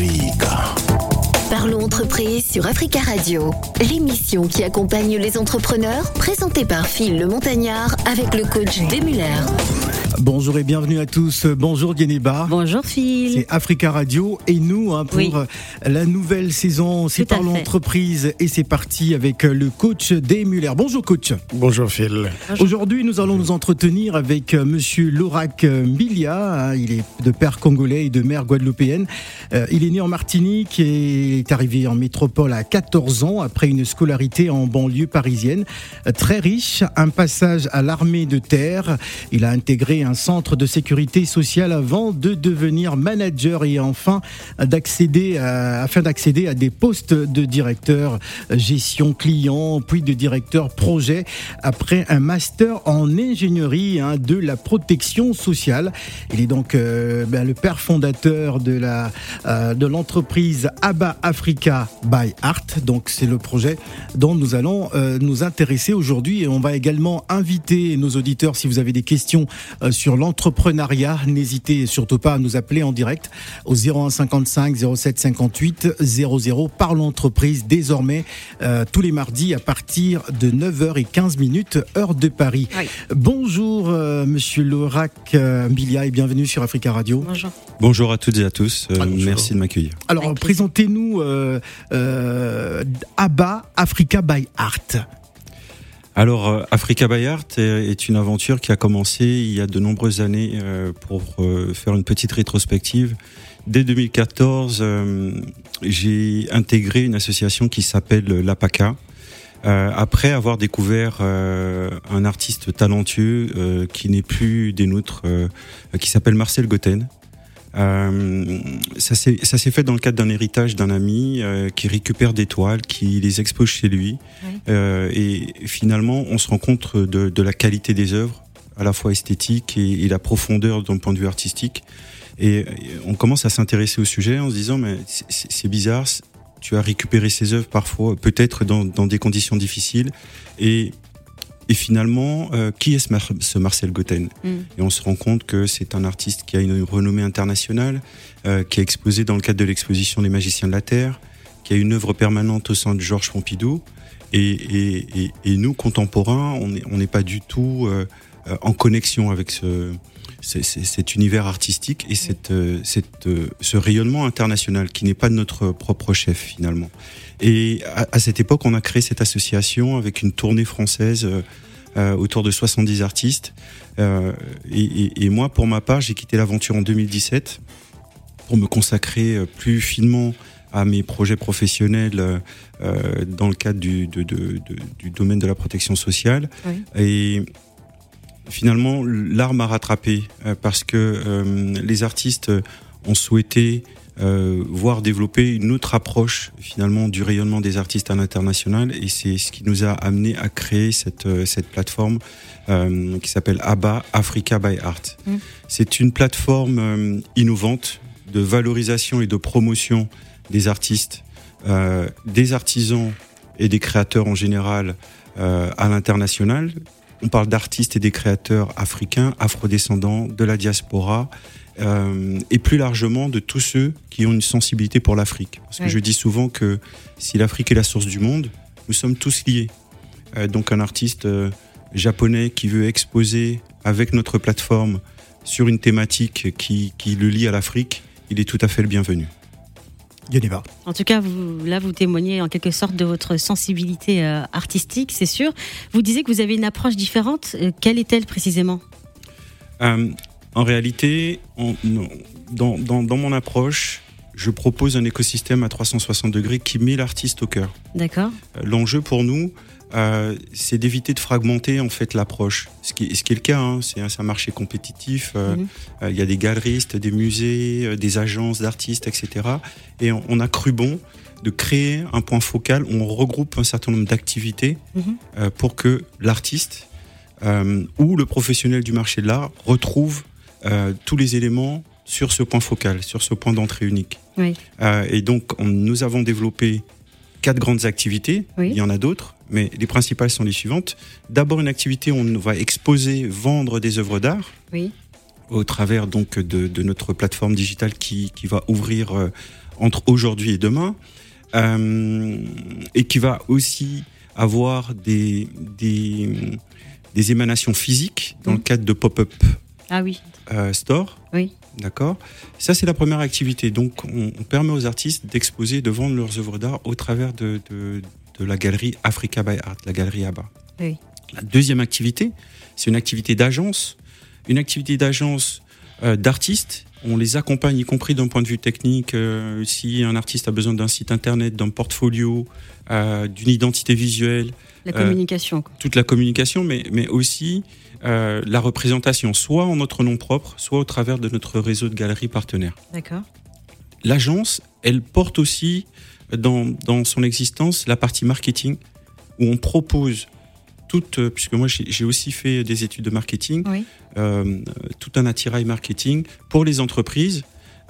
Africa. Entreprise sur Africa Radio, l'émission qui accompagne les entrepreneurs, présentée par Phil le Montagnard avec le coach Demuller. Bonjour et bienvenue à tous. Bonjour Guénéba. Bonjour Phil. C'est Africa Radio et nous hein, pour Oui. la nouvelle saison. C'est Tout à Parlons fait. entreprise et c'est parti avec le coach Des Muller. Bonjour coach. Bonjour Phil. Aujourd'hui, nous allons nous entretenir avec euh, Monsieur Lorac euh, Mbilia. hein, Il est de père congolais et de mère guadeloupéenne. Euh, il est né en Martinique et est arrivé en métropole à 14 ans après une scolarité en banlieue parisienne. Très riche, un passage à l'armée de terre. Il a intégré un centre de sécurité sociale avant de devenir manager et enfin d'accéder à- afin d'accéder à des postes de directeur euh, gestion client puis de directeur projet après un master en ingénierie hein, de la protection sociale. Il est donc euh, ben, le père fondateur de euh, de l'entreprise ABA Africa by Art. Donc c'est le projet dont nous allons euh, nous intéresser aujourd'hui et on va également inviter nos auditeurs si vous avez des questions euh, sur l'entrepreneuriat, n'hésitez surtout pas à nous appeler en direct au 01 55 07 58 00 Parlons entreprise désormais euh, tous les mardis à partir de 9h15 minutes heure de Paris. Oui. Bonjour euh, monsieur Lorac euh, Mbilia et bienvenue sur Africa Radio. Bonjour. Bonjour à toutes et à tous. euh, Ah, merci de m'accueillir. Alors présentez-nous euh, ABBA Africa by Art. Alors, euh, Africa by Art est une aventure qui a commencé il y a de nombreuses années euh, pour euh, faire une petite rétrospective. Dès 2014, euh, j'ai intégré une association qui s'appelle l'APACA. Euh, après avoir découvert euh, un artiste talentueux euh, qui n'est plus des nôtres, euh, qui s'appelle Marcel Goten. Euh, ça s'est fait dans le cadre d'un héritage d'un ami euh, qui récupère des toiles, qui les expose chez lui. Oui. Euh, et finalement, on se rend compte de, de la qualité des œuvres, à la fois esthétique et, et la profondeur d'un point de vue artistique. Et, et on commence à s'intéresser au sujet en se disant, mais c'est- bizarre, tu as récupéré ces œuvres parfois, peut-être dans, dans des conditions difficiles. Et, et finalement, euh, qui est ce, Mar- ce Marcel Goten Mm. et on se rend compte que c'est un artiste qui a une renommée internationale, euh, qui a exposé dans le cadre de l'exposition des magiciens de la Terre, qui a une œuvre permanente au sein de Georges Pompidou. Et, et- et- et nous, contemporains, on n'est on pas du tout euh, en connexion avec ce, cet univers artistique et cette, euh, cette, euh, ce rayonnement international qui n'est pas de notre propre chef finalement. Et à, à cette époque, on a créé cette association avec une tournée française euh, autour de 70 artistes. Euh, et, et- et moi, pour ma part, j'ai quitté l'aventure en 2017 pour me consacrer plus finement à mes projets professionnels euh, dans le cadre du, de- de- de- du domaine de la protection sociale. Oui. Et finalement, l'art m'a rattrapé euh, parce que euh, les artistes ont souhaité euh, voir développer une autre approche finalement du rayonnement des artistes à l'international et c'est ce qui nous a amené à créer cette, euh, cette plateforme euh, qui s'appelle ABBA Africa by Art. Mm. C'est une plateforme euh, innovante de valorisation et de promotion des artistes, des artisans et des créateurs en général à l'international. On parle d'artistes et des créateurs africains, afrodescendants, de la diaspora, euh, et plus largement de tous ceux qui ont une sensibilité pour l'Afrique. Parce que je dis souvent que si l'Afrique est la source du monde, nous sommes tous liés. Euh, donc un artiste euh, japonais qui veut exposer avec notre plateforme sur une thématique qui, qui le lie à l'Afrique, il est tout à fait le bienvenu. Geneva. En tout cas, vous, là, vous témoignez en quelque sorte de votre sensibilité euh, artistique, c'est sûr. Vous disiez que vous avez une approche différente. Euh, quelle est-elle précisément? Euh, en réalité, on- dans, dans- dans mon approche, je propose un écosystème à 360 degrés qui met l'artiste au cœur. D'accord Euh, L'enjeu pour nous, euh, c'est d'éviter de fragmenter en fait l'approche. Ce qui, ce qui est le cas, hein, c'est un, marché compétitif. euh, Mhm. euh, Il y a des galeristes, des musées, des agences d'artistes, etc. Et on, on a cru bon de créer un point focal où on regroupe un certain nombre d'activités Mhm. pour que l'artiste ou le professionnel du marché de l'art retrouve tous les éléments sur ce point focal, sur ce point d'entrée unique. Oui. Et donc, on- nous avons développé quatre grandes activités. Oui. Il y en a d'autres, mais les principales sont les suivantes. D'abord, une activité où on va exposer, vendre des œuvres d'art. Oui. au travers donc de, de notre plateforme digitale qui, qui va ouvrir euh, entre aujourd'hui et demain, euh, et qui va aussi avoir des, des, des émanations physiques dans le cadre de pop-up Ah oui, euh, store. oui. D'accord Ça, c'est la première activité. Donc, on, on permet aux artistes d'exposer, de vendre leurs œuvres d'art au travers de, de, de la galerie Africa by Art, la galerie ABBA. Oui. La deuxième activité, c'est une activité d'agence. Une activité d'agence euh, d'artistes. On les accompagne, y compris d'un point de vue technique. euh, si un artiste a besoin d'un site internet, d'un portfolio, euh, d'une identité visuelle, La communication. quoi. toute la communication, mais, mais aussi la représentation, soit en notre nom propre, soit au travers de notre réseau de galeries partenaires. D'accord. L'agence, elle porte aussi dans, dans son existence la partie marketing, où on propose toute, euh, puisque moi j'ai aussi fait des études de marketing, Oui. euh, tout un attirail marketing pour les entreprises.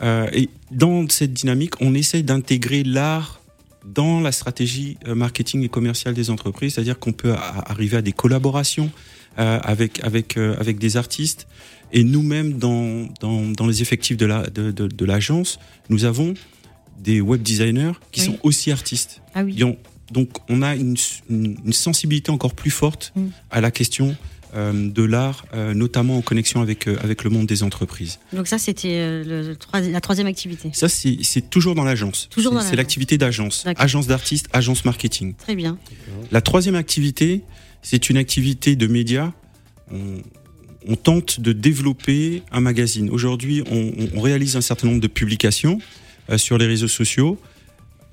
Euh, et dans cette dynamique, on essaye d'intégrer l'art dans la stratégie marketing et commerciale des entreprises, c'est-à-dire qu'on peut arriver à des collaborations euh, avec, avec, avec des artistes. Et nous-mêmes, dans, dans, dans les effectifs de la- de, de, de l'agence, nous avons des web designers qui Oui. sont aussi artistes. Ah oui. Ils ont- donc on a une, une- une sensibilité encore plus forte Mm. à la question euh, de l'art, euh, notamment en connexion avec, euh, avec le monde des entreprises. Donc ça, c'était la troisième activité. Ça, c'est toujours dans l'agence. C'est- l'activité d'agence. Agence d'artistes, agence marketing. Très bien. La troisième activité, c'est une activité de médias. On, on tente de développer un magazine. Aujourd'hui, on, réalise un certain nombre de publications sur les réseaux sociaux.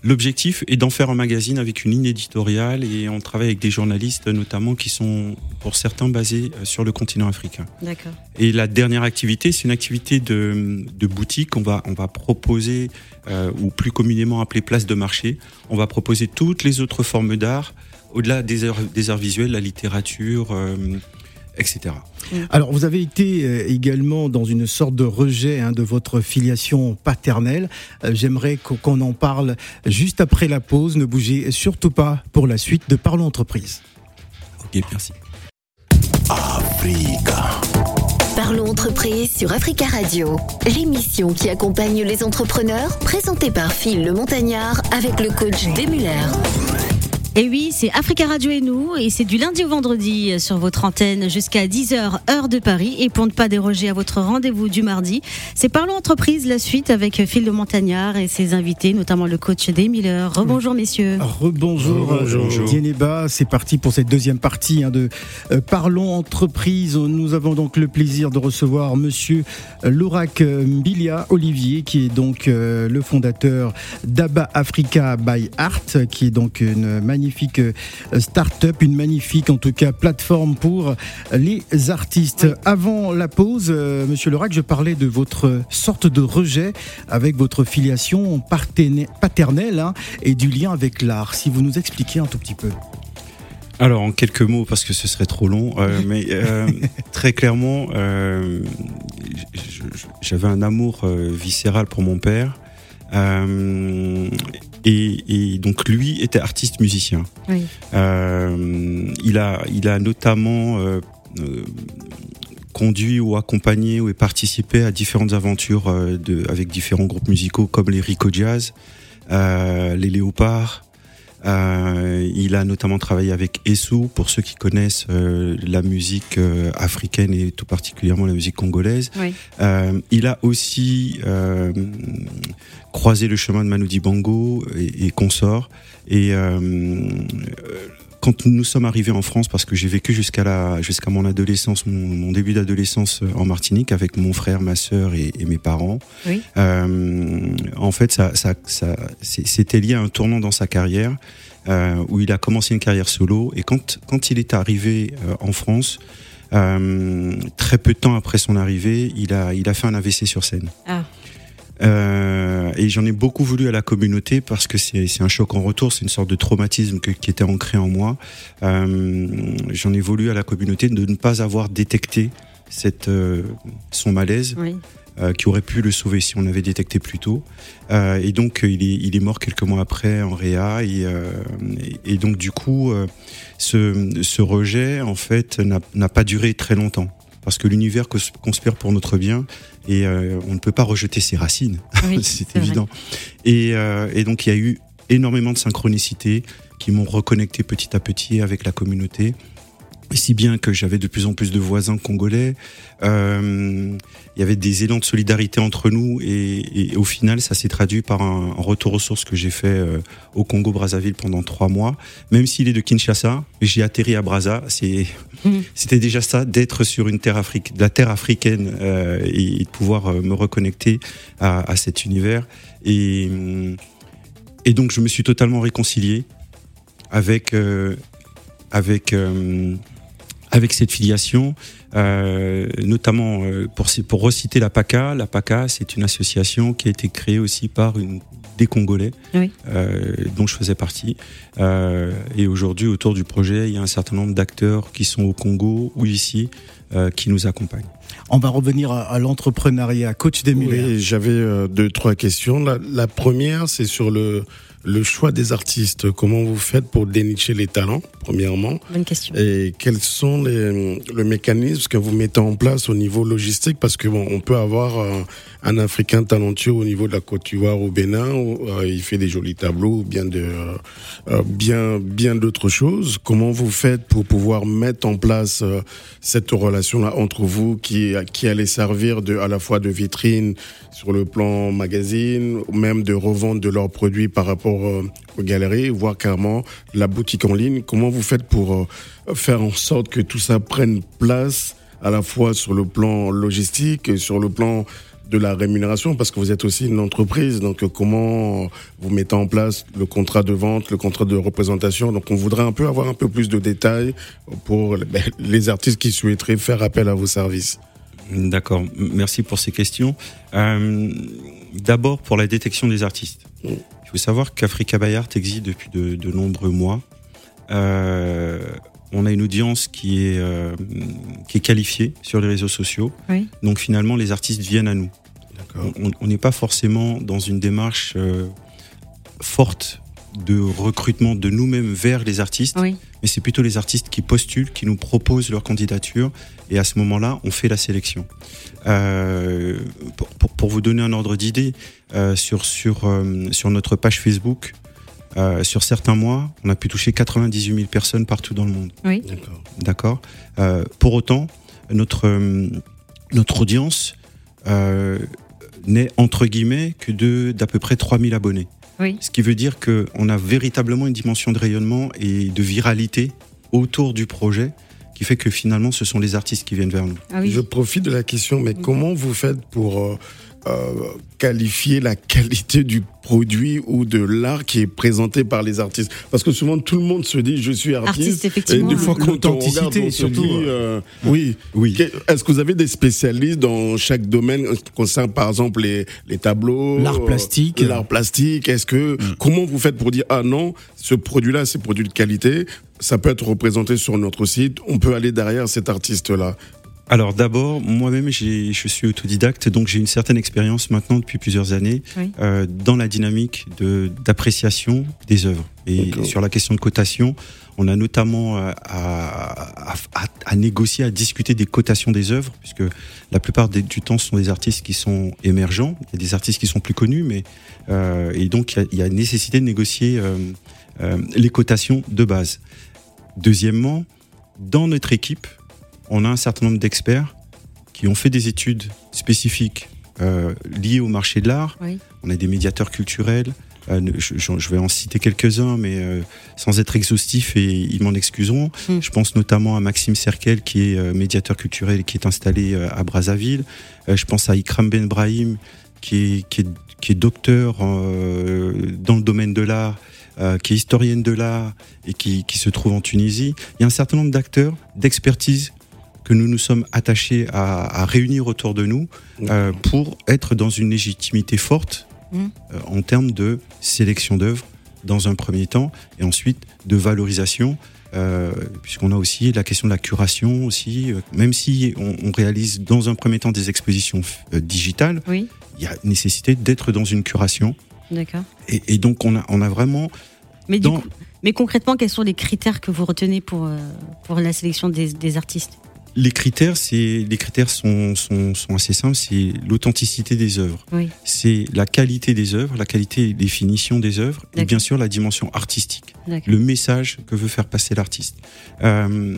L'objectif est d'en faire un magazine avec une ligne éditoriale et on travaille avec des journalistes notamment qui sont pour certains basés euh, sur le continent africain. D'accord. Et la dernière activité, c'est une activité de, de boutique. On va, on va proposer, euh, ou plus communément appelée place de marché, on va proposer toutes les autres formes d'art, au-delà des arts, des arts visuels, la littérature, euh, etc. Alors, vous avez été euh, également dans une sorte de rejet hein, de votre filiation paternelle. Euh, J'aimerais qu'on qu'on en parle juste après la pause. Ne bougez surtout pas pour la suite de Parlons Entreprise. Ok, merci. Parlons entreprise sur Africa Radio, l'émission qui accompagne les entrepreneurs, présentée par Phil le Montagnard avec le coach Demuller. Et oui, c'est Africa Radio et nous, et c'est du lundi au vendredi euh, sur votre antenne jusqu'à 10h heure de Paris. Et pour ne pas déroger à votre rendez-vous du mardi, c'est Parlons Entreprise, la suite avec Phil de Montagnard et ses invités, notamment le coach des Miller. Rebonjour messieurs. Rebonjour, euh, Dieneba. C'est parti pour cette deuxième partie hein, de euh, Parlons Entreprise. Nous avons donc le plaisir de recevoir Monsieur Lorac euh, Mbilia Olivier, qui est donc euh, le fondateur d'Aba Africa by Art, qui est donc une magnifique euh, start-up, une magnifique en tout cas plateforme pour les artistes. Avant la pause, euh, Monsieur Lorac, je parlais de votre sorte de rejet avec votre filiation paternelle hein, et du lien avec l'art. Si vous nous expliquez un tout petit peu. Alors, en quelques mots, parce que ce serait trop long, euh, mais euh, très clairement, euh, j'avais un amour euh, viscéral pour mon père. Et, et donc lui était artiste musicien. Oui. Euh, il a, il a notamment euh, euh, conduit ou accompagné ou participé à différentes aventures euh, de, avec différents groupes musicaux comme les Rico Jazz, euh, les Léopards. Euh, il a notamment travaillé avec Essou, pour ceux qui connaissent euh, la musique euh, africaine et tout particulièrement la musique congolaise. Oui. Il a aussi croisé le chemin de Manu Dibango et, et euh, quand nous sommes arrivés en France, parce que j'ai vécu jusqu'à la jusqu'à mon adolescence, mon, mon début d'adolescence en Martinique avec mon frère, ma sœur et, et mes parents. Oui. Euh, en fait, ça, ça, ça, c'est- c'était lié à un tournant dans sa carrière euh, où il a commencé une carrière solo. Et quand quand il est arrivé euh, en France. Euh, très peu de temps après son arrivée, il a, il a fait un AVC sur scène. Ah. Euh, et j'en ai beaucoup voulu à la communauté parce que c'est un choc en retour, c'est une sorte de traumatisme que- qui était ancré en moi. Euh, j'en ai voulu à la communauté de ne pas avoir détecté cette, euh, son malaise Oui. qui aurait pu le sauver si on avait détecté plus tôt. Et donc il est, il est mort quelques mois après en réa et, et, et donc du coup ce, ce rejet en fait n'a pas duré très longtemps parce que l'univers conspire pour notre bien et euh, on ne peut pas rejeter ses racines, c'est évident. Et, euh, et, donc il y a eu énormément de synchronicité qui m'ont reconnecté petit à petit avec la communauté si bien que j'avais de plus en plus de voisins congolais. Euh, il y avait des élans de solidarité entre nous et, et au final, ça s'est traduit par un, retour aux sources que j'ai fait euh, au Congo Brazzaville pendant trois mois. Même s'il est de Kinshasa, j'ai atterri à Brazza. Mmh. C'était déjà ça, d'être sur une terre afrique, la terre africaine euh, et, de pouvoir me reconnecter à, à cet univers. Et, et donc, je me suis totalement réconcilié avec avec avec cette filiation, euh, notamment euh, pour, pour reciter la PACA. La PACA, c'est une association qui a été créée aussi par une, des Congolais, euh, dont je faisais partie. Euh, et aujourd'hui, autour du projet, il y a un certain nombre d'acteurs qui sont au Congo ou ici, euh, qui nous accompagnent. On va revenir à, l'entrepreneuriat. Coach Desmuller. Oui, j'avais deux, trois questions. La, la première, c'est sur le le choix des artistes, comment vous faites pour dénicher les talents, premièrement? Bonne question. Et quels sont les, le mécanisme que vous mettez en place au niveau logistique? Parce que bon, on peut avoir euh, un Africain talentueux au niveau de la Côte d'Ivoire au Bénin, où euh, il fait des jolis tableaux, bien de, euh, bien, bien d'autres choses. Comment vous faites pour pouvoir mettre en place cette relation-là entre vous, qui, qui allait servir de, à la fois de vitrine sur le plan magazine, même de revente de leurs produits par rapport euh, aux galeries, voire carrément la boutique en ligne. Comment vous faites pour euh, faire en sorte que tout ça prenne place à la fois sur le plan logistique et sur le plan de la rémunération? Parce que vous êtes aussi une entreprise. Donc, euh, comment vous mettez en place le contrat de vente, le contrat de représentation? Donc, on voudrait un peu avoir un peu plus de détails pour ben, les artistes qui souhaiteraient faire appel à vos services. D'accord. Merci pour ces questions. D'abord, pour la détection des artistes. Il faut savoir qu'Africa Bayard existe depuis de, de nombreux mois. Euh, on a une audience qui est, euh, qui est qualifiée sur les réseaux sociaux. Oui. Donc finalement, les artistes viennent à nous. On n'est pas forcément dans une démarche euh, forte de recrutement de nous-mêmes vers les artistes, oui. mais c'est plutôt les artistes qui postulent, qui nous proposent leur candidature, et à ce moment-là, on fait la sélection. Euh, pour, pour, pour, vous donner un ordre d'idée, euh, sur, sur, euh, sur notre page Facebook, euh, sur certains mois, on a pu toucher 98 000 personnes partout dans le monde. Oui. D'accord. Euh, pour autant, notre, notre audience n'est entre guillemets que de d'à peu près 3000 abonnés. Oui. Ce qui veut dire qu'on a véritablement une dimension de rayonnement et de viralité autour du projet qui fait que finalement ce sont les artistes qui viennent vers nous. Ah oui. Je profite de la question, mais comment vous faites pour euh, euh, qualifier la qualité du produit ou de l'art qui est présenté par les artistes Parce que souvent tout le monde se dit je suis artiste. et des fois quand on regarde, on surtout. Dit, euh, oui, oui. Est-ce que vous avez des spécialistes dans chaque domaine concernant par exemple les, les tableaux, l'art plastique, l'art plastique? Est-ce que mm. comment vous faites pour dire ah non ce produit-là c'est produit de qualité ça peut être représenté sur notre site. On peut aller derrière cet artiste-là? Alors d'abord, moi-même, je suis autodidacte, donc j'ai une certaine expérience maintenant depuis plusieurs années oui. euh, dans la dynamique d'appréciation des œuvres. Et sur la question de cotation, on a notamment à, à, à, à, négocier, à discuter des cotations des œuvres, puisque la plupart des, du temps, ce sont des artistes qui sont émergents. Il y a des artistes qui sont plus connus, mais euh, et donc il y, a, il y, a, nécessité de négocier euh, euh, les cotations de base. Deuxièmement, dans notre équipe, on a un certain nombre d'experts qui ont fait des études spécifiques euh, liées au marché de l'art. Oui. On a des médiateurs culturels. Euh, je, je, vais en citer quelques-uns, mais euh, sans être exhaustif et ils m'en excuseront. Mm. Je pense notamment à Maxime Serkel, qui est médiateur culturel et qui est installé à Brazzaville. je pense à Ikram Ben Brahim, qui est, qui est, qui est docteur dans le domaine de l'art. Euh, qui est historienne de l'art et qui, qui, se trouve en Tunisie. Il y a un certain nombre d'acteurs, d'expertise que nous nous sommes attachés à, à réunir autour de nous euh, pour être dans une légitimité forte mmh. euh, en termes de sélection d'œuvres dans un premier temps et ensuite de valorisation. Euh, puisqu'on a aussi la question de la curation aussi, même si on, on, réalise dans un premier temps des expositions digitales, oui. il y a nécessité d'être dans une curation. D'accord. Et, et, donc on a, on a vraiment. Mais, dans... du coup, mais concrètement, quels sont les critères que vous retenez pour, pour la sélection des, des artistes? Les critères, c'est les critères sont, sont, sont assez simples. C'est l'authenticité des œuvres, Oui. c'est la qualité des œuvres, la qualité des finitions des œuvres, et bien sûr la dimension artistique, le message que veut faire passer l'artiste. Euh,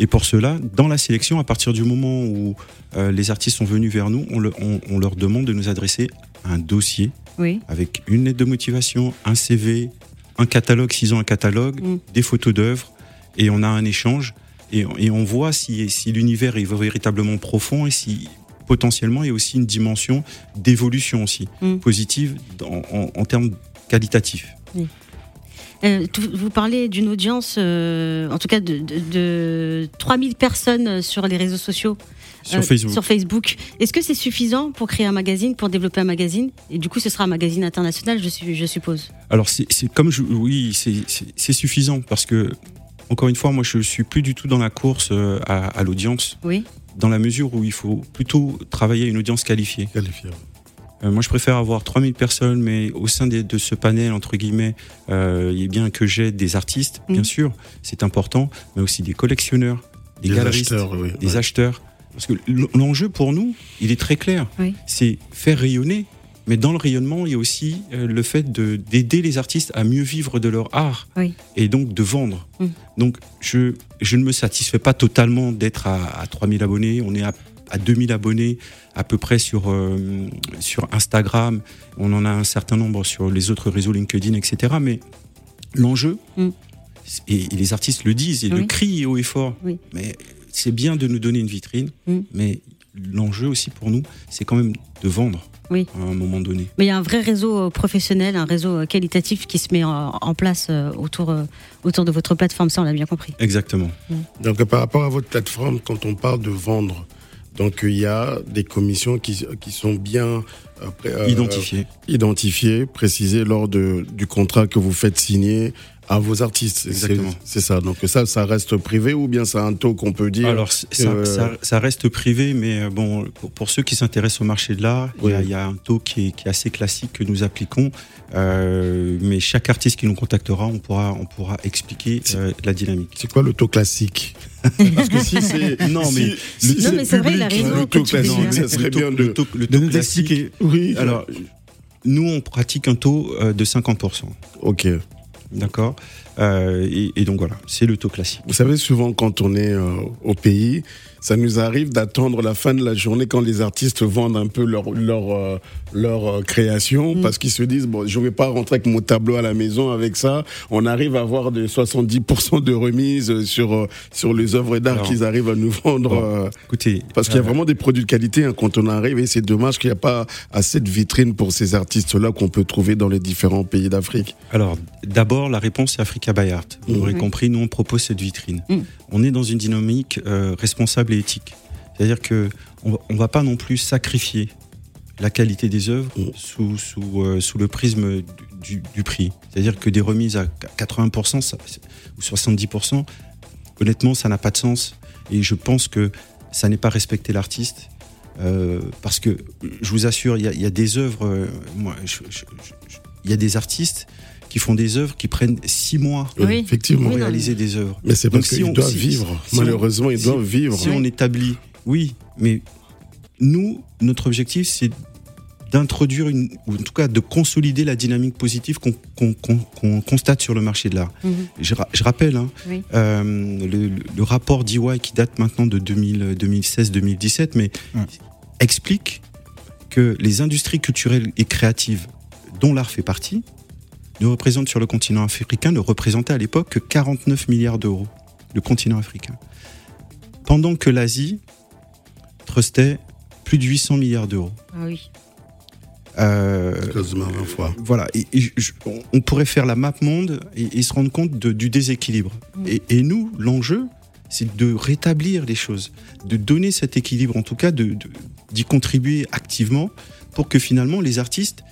et pour cela, dans la sélection, à partir du moment où euh, les artistes sont venus vers nous, on, le- on- on leur demande de nous adresser un dossier Oui. avec une lettre de motivation, un CV, un catalogue, s'ils ont un catalogue, Mm. des photos d'œuvres, et on a un échange, et, et on voit si, si l'univers est véritablement profond et si potentiellement il y a aussi une dimension d'évolution aussi, Mm. positive en, en- en termes qualitatifs. Euh, vous parlez d'une audience, euh, en tout cas de, de, de 3000 personnes sur les réseaux sociaux. Sur euh, Facebook. Sur Facebook. Est-ce que c'est suffisant pour créer un magazine, pour développer un magazine? Et du coup, ce sera un magazine international, je, suppose? Alors c'est comme je, oui, c'est suffisant parce que encore une fois, moi je suis plus du tout dans la course euh, à, à l'audience, Oui. dans la mesure où il faut plutôt travailler à une audience qualifiée. Qualifié. Euh, moi, je préfère avoir 3000 personnes, mais au sein des- de ce panel, entre guillemets, euh, il est bien que j'ai des artistes, bien Mhm. sûr, c'est important, mais aussi des collectionneurs, des, Des galeristes, acheteurs, oui. des ouais. acheteurs. Parce que l'enjeu pour nous, il est très clair. Oui. C'est faire rayonner, mais dans le rayonnement, il y a aussi euh, le fait de- d'aider les artistes à mieux vivre de leur art Oui. et donc de vendre. Mhm. Donc, je, je ne me satisfais pas totalement d'être à, à 3000 abonnés. On est à, à 2000 abonnés à peu près sur, euh, sur Instagram. On en a un certain nombre sur les autres réseaux LinkedIn, etc. Mais l'enjeu, Mhm. et, et les artistes le disent, ils le crient haut et fort, Oui. mais c'est bien de nous donner une vitrine, Mhm. mais l'enjeu aussi pour nous, c'est quand même de vendre Oui. à un moment donné. Mais il y a un vrai réseau euh, professionnel, un réseau euh, qualitatif qui se met en, place euh, autour, autour de votre plateforme, ça on l'a bien compris. Exactement. Donc par rapport à votre plateforme, quand on parle de vendre, donc il y a des commissions qui, qui sont bien euh, pré- euh, Identifié. identifiées, précisées lors de, du contrat que vous faites signer à vos artistes. C'est- Exactement. C'est ça. Donc ça, ça reste privé ou bien c'est un taux qu'on peut dire Alors, ça, euh, ça- ça reste privé, mais euh, bon, pour, pour ceux qui s'intéressent au marché de l'art, il y a- Oui. il y, a un taux qui est, qui est assez classique que nous appliquons. Euh, mais chaque artiste qui nous contactera, on pourra, on pourra expliquer euh, la dynamique. C'est quoi le taux classique Parce que si c'est Non, si- mais si le- c'est Non, mais c'est vrai, il a raison Le taux classique, ça. ça serait le taux- bien le de. taux- le taux classique. Oui. Alors, nous, on pratique un taux de 50%. ok. D'accord Euh, et, et donc voilà, c'est le taux classique. Vous savez, souvent quand on est euh, au pays, ça nous arrive d'attendre la fin de la journée quand les artistes vendent un peu leur leur euh, leur création Mm. parce qu'ils se disent bon, je vais pas rentrer avec mon tableau à la maison avec ça. On arrive à avoir de 70% de remise sur sur les œuvres d'art qu'ils arrivent à nous vendre. bon, euh, Écoutez, parce qu'il y a vraiment des produits de qualité hein, quand on arrive et c'est dommage qu'il n'y a pas assez de vitrines pour ces artistes-là qu'on peut trouver dans les différents pays d'Afrique. Alors, d'abord, la réponse est Africa by Art. Vous Mhm. l'aurez compris, nous, on propose cette vitrine. Mhm. On est dans une dynamique euh, responsable et éthique. C'est-à-dire que on va- pas non plus sacrifier la qualité des œuvres Mhm. sous, sous, euh, sous le prisme du, prix. C'est-à-dire que des remises à 80% ça- ou 70%, honnêtement, ça n'a pas de sens. Et je pense que ça n'est pas respecter l'artiste. Euh, parce que je vous assure, il y a, il y a des œuvres. moi, il y a des artistes qui font des œuvres qui prennent six mois Oui. Effectivement. pour réaliser des œuvres. Mais c'est Donc, parce si qu'ils on- doivent si- vivre. si Malheureusement, ils doivent vivre. Si on établit, oui, mais nous, notre objectif, c'est d'introduire une, ou en tout cas de consolider la dynamique positive qu'on constate sur le marché de l'art. Mhm. Je, ra- je rappelle, hein, Oui. euh, le, le rapport d'EY qui date maintenant de 2016-2017, mais explique que les industries culturelles et créatives dont l'art fait partie ne représentent sur le continent africain, ne représentaient à l'époque que 49 milliards d'euros, le continent africain. Pendant que l'Asie trustait plus de 800 milliards d'euros. Ah oui. Euh, Quasiment 20 fois. voilà, et, et je- je- on- pourrait faire la map monde et, et se rendre compte de- du déséquilibre. Mm. Et, et nous, l'enjeu, c'est de rétablir les choses, de donner cet équilibre, en tout cas, de- de- d'y contribuer activement pour que finalement les artistes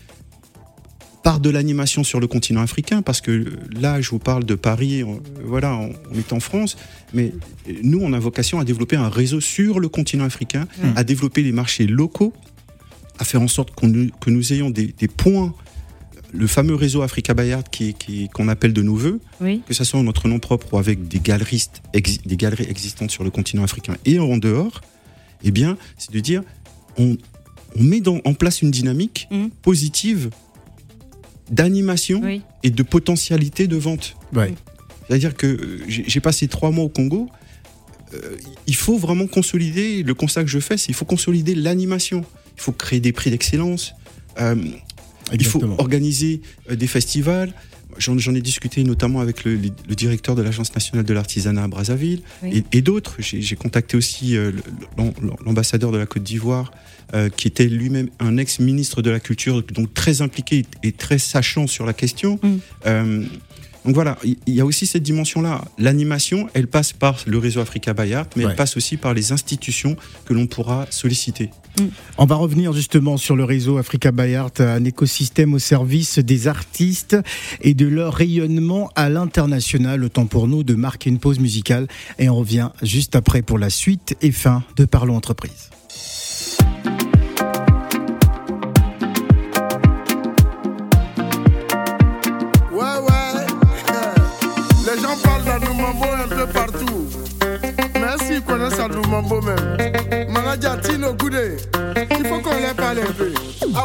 par de l'animation sur le continent africain, parce que là, je vous parle de Paris, on, voilà, on, est en France, mais euh, nous, on a vocation à développer un réseau sur le continent africain, mm. à développer les marchés locaux, à faire en sorte qu nous, que nous ayons des, points, le fameux réseau Africa Bayard qu'on qui, qu'on appelle de nos voeux, que ce soit en notre nom propre ou avec des, galeries existantes sur le continent africain et en dehors, eh bien, c'est de dire, on, met en place une dynamique mm. positive d'animation et de potentialité de vente. C'est-à-dire que euh, j'ai passé trois mois au Congo. Euh, il faut vraiment consolider, le constat que je fais, c'est qu'il faut consolider l'animation. Il faut créer des prix d'excellence. Euh, il faut organiser des festivals. J'en ai discuté notamment avec le, directeur de l'Agence nationale de l'artisanat à Brazzaville et, d'autres. J'ai contacté aussi euh, l'ambassadeur de la Côte d'Ivoire, euh, qui était lui-même un ex-ministre de la Culture, donc très impliqué et très sachant sur la question. Mm. Euh, donc voilà, il y a aussi cette dimension-là. L'animation, elle passe par le réseau Africa Bayard, mais elle passe aussi par les institutions que l'on pourra solliciter. Mm. On va revenir justement sur le réseau Africa Bayard, un écosystème au service des artistes et de leur rayonnement à l'international. Le temps pour nous de marquer une pause musicale et on revient juste après pour la suite et fin de Parlons Entreprise. partout. Merci, ils connaissent à nous, Mambo même. Manager Tino Goudé, il faut qu'on les parle un peu. Ah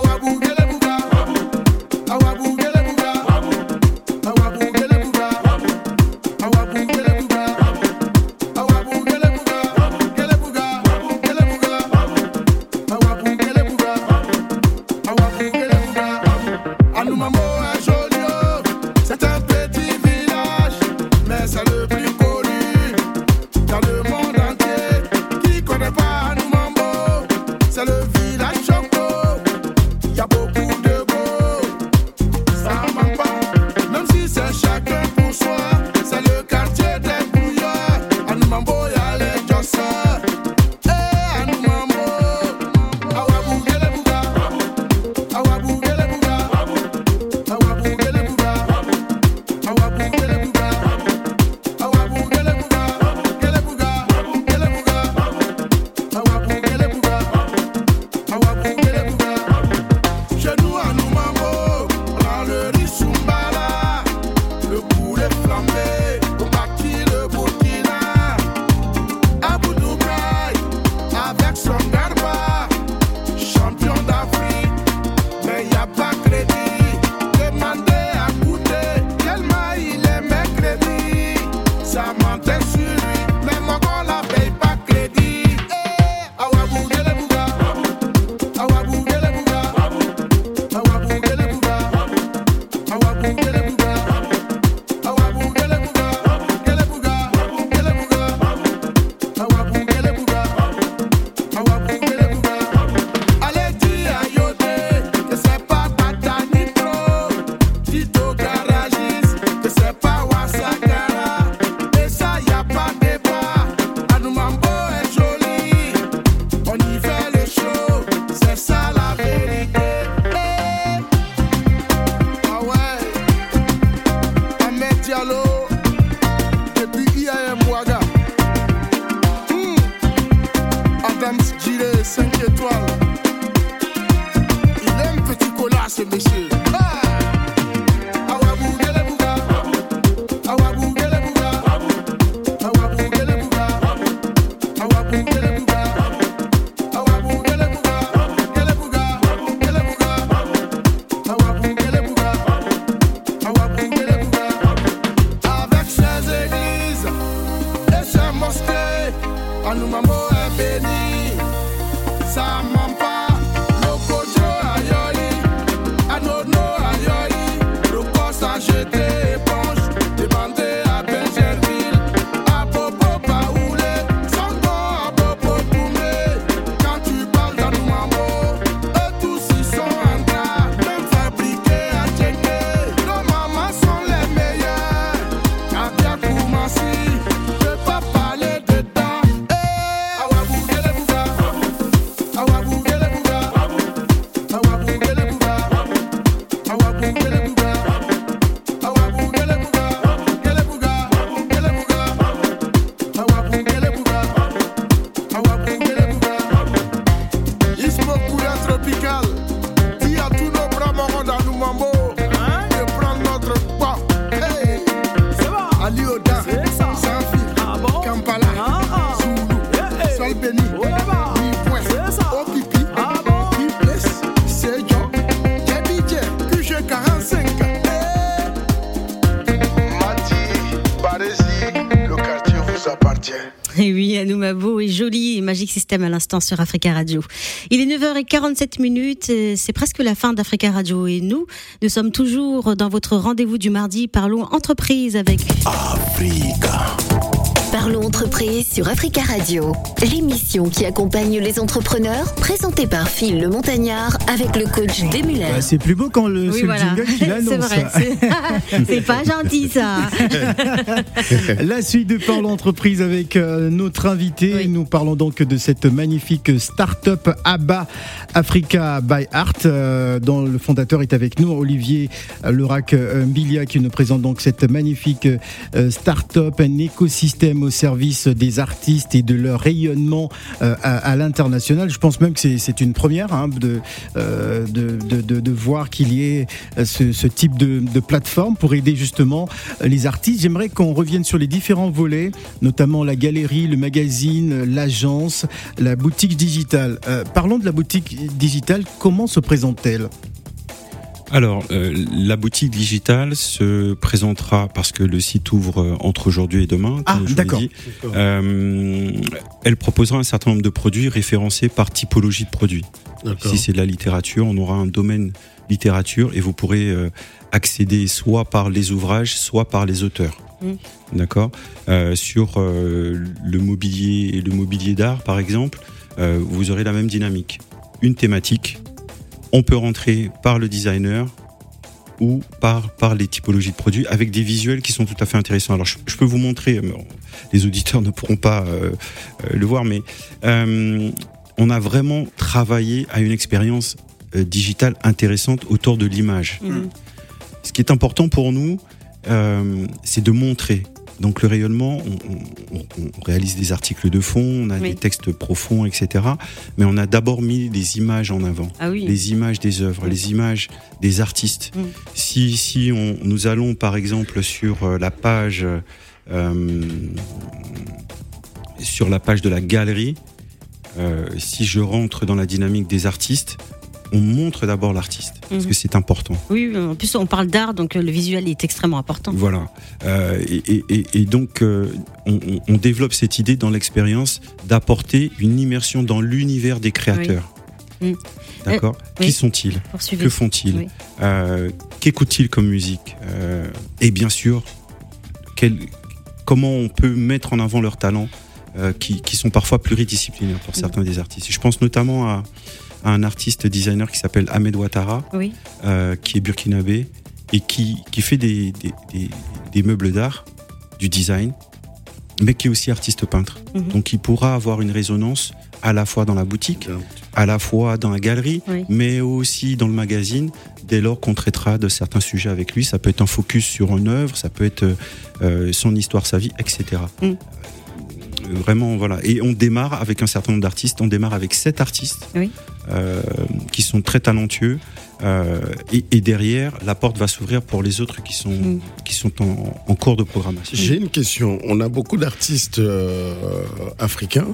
Barési, le quartier vous appartient. Et oui, Anoumabo joli et Magic System à l'instant sur Africa Radio. Il est 9h47 minutes, euh, c'est presque la fin d'Africa Radio et nous, nous sommes toujours dans votre rendez-vous du mardi. Parlons entreprise avec Parlons entreprise sur Africa Radio, l'émission qui accompagne les entrepreneurs, présentée par Phil le Montagnard avec le coach Demuller. Ah, c'est plus beau quand le, Oui, le voilà. jingle qui C'est vrai, c'est- pas gentil ça. La suite de Parlons Entreprise avec euh, notre invité. Oui. Nous parlons donc de cette magnifique start-up ABBA Africa by Art, euh, dont le fondateur est avec nous, Olivier euh, Lerac Mbilia, qui nous présente donc cette magnifique euh, start-up, un écosystème au service des artistes et de leur rayonnement euh, à, l'international. Je pense même que c'est- une première hein, de, euh, de, voir qu'il y ait euh, ce, type de, plateforme pour aider justement les artistes. J'aimerais qu'on revienne sur les différents volets, notamment la galerie, le magazine, l'agence, la boutique digitale. Parlons de la boutique digitale. Comment se présente-t-elle? Alors, euh, la boutique digitale se présentera parce que le site ouvre euh, entre aujourd'hui et demain. Ah, d'accord. Euh, elle proposera un certain nombre de produits référencés par typologie de produits. Si c'est de la littérature, on aura un domaine littérature et vous pourrez euh, accéder soit par les ouvrages, soit par les auteurs. Mm. D'accord Euh, Sur le mobilier et le mobilier d'art, par exemple, euh, vous aurez la même dynamique. Une thématique, on peut rentrer par le designer ou par, par les typologies de produits avec des visuels qui sont tout à fait intéressants. Alors, je, je peux vous montrer, mais bon, les auditeurs ne pourront pas euh, euh, le voir, mais euh, on a vraiment travaillé à une expérience euh, digitale intéressante autour de l'image. Mhm. Ce qui est important pour nous, euh, c'est de montrer. Donc le rayonnement, on, on- on réalise des articles de fond, on a Oui. des textes profonds, etc. Mais on a d'abord mis les images en avant Ah oui. les images des œuvres, les images des artistes. Mm. Si, si on, nous allons par exemple sur euh, la page euh, sur la page de la galerie, euh, si je rentre dans la dynamique des artistes, on montre d'abord l'artiste parce Mhm. que c'est important. Oui, en plus on parle d'art, donc euh, le visuel est extrêmement important. Voilà. Euh, et, et- et- et donc, euh, on, développe cette idée dans l'expérience d'apporter une immersion dans l'univers des créateurs. Mm. D'accord. Qui sont-ils. Que font-ils Oui. Qu'écoutent-ils comme musique Et bien sûr, quel- comment on peut mettre en avant leurs talents qui, qui sont parfois pluridisciplinaires pour Mm. certains des artistes. Je pense notamment à, à un artiste designer qui s'appelle Ahmed Ouattara, Oui. euh, qui est burkinabé et qui, qui fait des, des, des- des meubles d'art, du design, mais qui est aussi artiste peintre. Mhm. Donc il pourra avoir une résonance à la fois dans la boutique, à la fois dans la galerie, Oui. mais aussi dans le magazine, dès lors qu'on traitera de certains sujets avec lui. Ça peut être un focus sur une œuvre, ça peut être euh, son histoire, sa vie, etc. Mm. Vraiment, voilà. Et on démarre avec un certain nombre d'artistes. On démarre avec sept artistes Oui. euh, qui sont très talentueux. Euh, et, et derrière, la porte va s'ouvrir pour les autres qui sont, Mm. qui sont en, en cours de programmation. J'ai une question. On a beaucoup d'artistes euh, africains,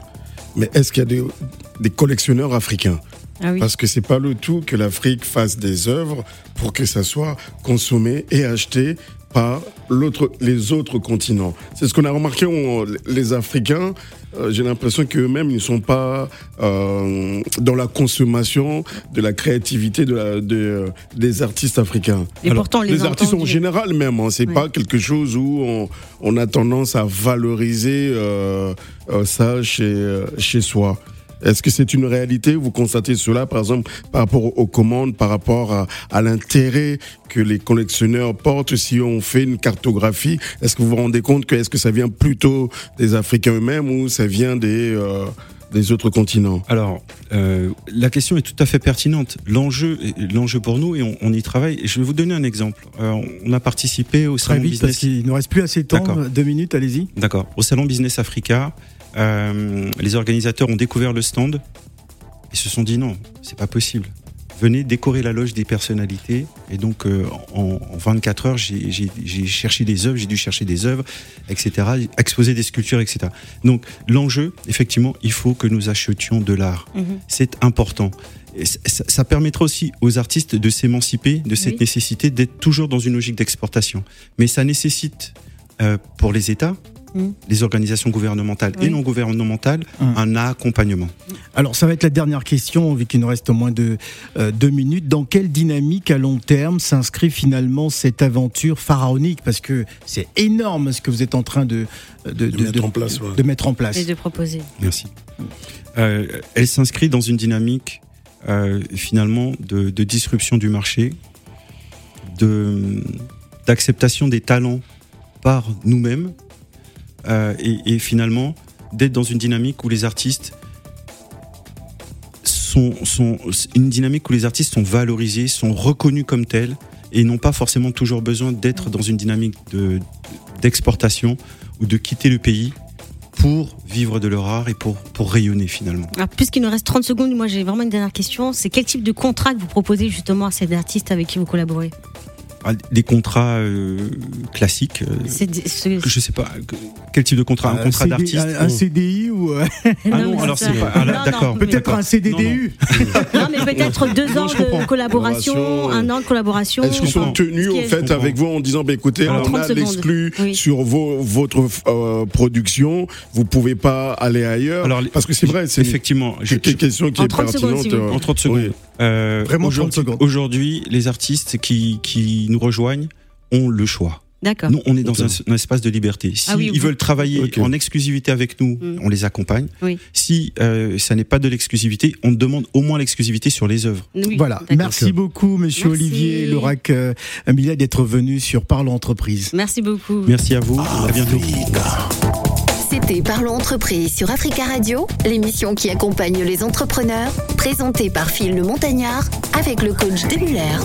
mais est-ce qu'il y a des, des collectionneurs africains? Ah oui. Parce que c'est pas le tout que l'Afrique fasse des œuvres pour que ça soit consommé et acheté par l'autre, les autres continents. C'est ce qu'on a remarqué. on- les Africains, euh, j'ai l'impression qu'eux-mêmes ils ne sont pas euh, dans la consommation de la créativité de la- de- des artistes africains. Et Alors, pourtant, on les, artistes en général même, hein, c'est Oui. pas quelque chose où on, on a tendance à valoriser euh, euh, ça chez, euh, chez soi. Est-ce que c'est une réalité? Vous constatez cela, par exemple, par rapport aux commandes, par rapport à, à l'intérêt que les collectionneurs portent si on fait une cartographie? Est-ce que vous vous rendez compte que est-ce que ça vient plutôt des Africains eux-mêmes ou ça vient des, euh, des autres continents? Alors, euh, la question est tout à fait pertinente. L'enjeu, l'enjeu pour nous, et on, on y travaille. Et je vais vous donner un exemple. Euh, on a participé au Très salon vite, parce business. qu'il ne reste plus assez de temps. D'accord. Deux minutes, allez-y. D'accord. Au salon Business Africa, euh, les organisateurs ont découvert le stand et se sont dit non, c'est pas possible. Venez décorer la loge des personnalités. Et donc, euh, en, en 24 heures, j'ai cherché des œuvres, j'ai dû chercher des œuvres, etc., exposer des sculptures, etc. Donc, l'enjeu, effectivement, il faut que nous achetions de l'art. Mhm. C'est important. et ça, ça permettra aussi aux artistes de s'émanciper de cette Oui. nécessité d'être toujours dans une logique d'exportation. Mais ça nécessite euh, pour les États, Les organisations gouvernementales Oui. et non gouvernementales, Mm. un accompagnement. Alors, ça va être la dernière question, vu qu'il nous reste moins de euh, deux minutes. Dans quelle dynamique à long terme s'inscrit finalement cette aventure pharaonique? Parce que c'est énorme ce que vous êtes en train de, de, De mettre en place, ouais. de mettre en place. Et de proposer. Merci. Euh, elle s'inscrit dans une dynamique euh, finalement de, de disruption du marché, de d'acceptation des talents par nous-mêmes euh, et, et finalement d'être dans une dynamique où les artistes sont, où les artistes sont valorisés, sont reconnus comme tels et n'ont pas forcément toujours besoin d'être dans une dynamique de d'exportation ou de quitter le pays pour vivre de leur art et pour, rayonner finalement. Puisqu'il nous reste 30 secondes, moi j'ai vraiment une dernière question. C'est quel type de contrat vous proposez justement à ces artistes avec qui vous collaborez? Des contrats euh, classiques, euh, je sais pas, que- quel type de contrat Un Un contrat CD d'artiste un, un CDI ou euh, Ah non, alors c'est pas. ah Non, non, D'accord. peut-être un CDDU Non, mais peut-être deux Non, ans de collaboration, un an de collaboration. Est-ce qu'ils sont tenus au fait avec vous en disant bah, écoutez, Alors, on 30 a l'exclu Oui. sur vos, votre euh, production, vous pouvez pas aller ailleurs Alors, Parce que c'est vrai, c'est une Effectivement, une question qui est 30 secondes, pertinente. euh, en 30 secondes. oui. Euh, Vraiment 30 aujourd'hui- secondes. Aujourd'hui, les artistes qui, qui nous rejoignent ont le choix. D'accord. Nous, on est dans un, un espace de liberté. Si Ah oui, ils veulent travailler en exclusivité avec nous, Mm. on les accompagne. Oui. Si euh, ça n'est pas de l'exclusivité, on demande au moins l'exclusivité sur les œuvres. Oui, Voilà, merci beaucoup Monsieur Merci. Olivier Lorac euh, Amelia d'être venu sur Parlons Entreprise. Merci beaucoup. Merci à vous. À bientôt. C'était Parlons Entreprise sur Africa Radio, l'émission qui accompagne les entrepreneurs, présentée par Phil le Montagnard avec le coach Demuller.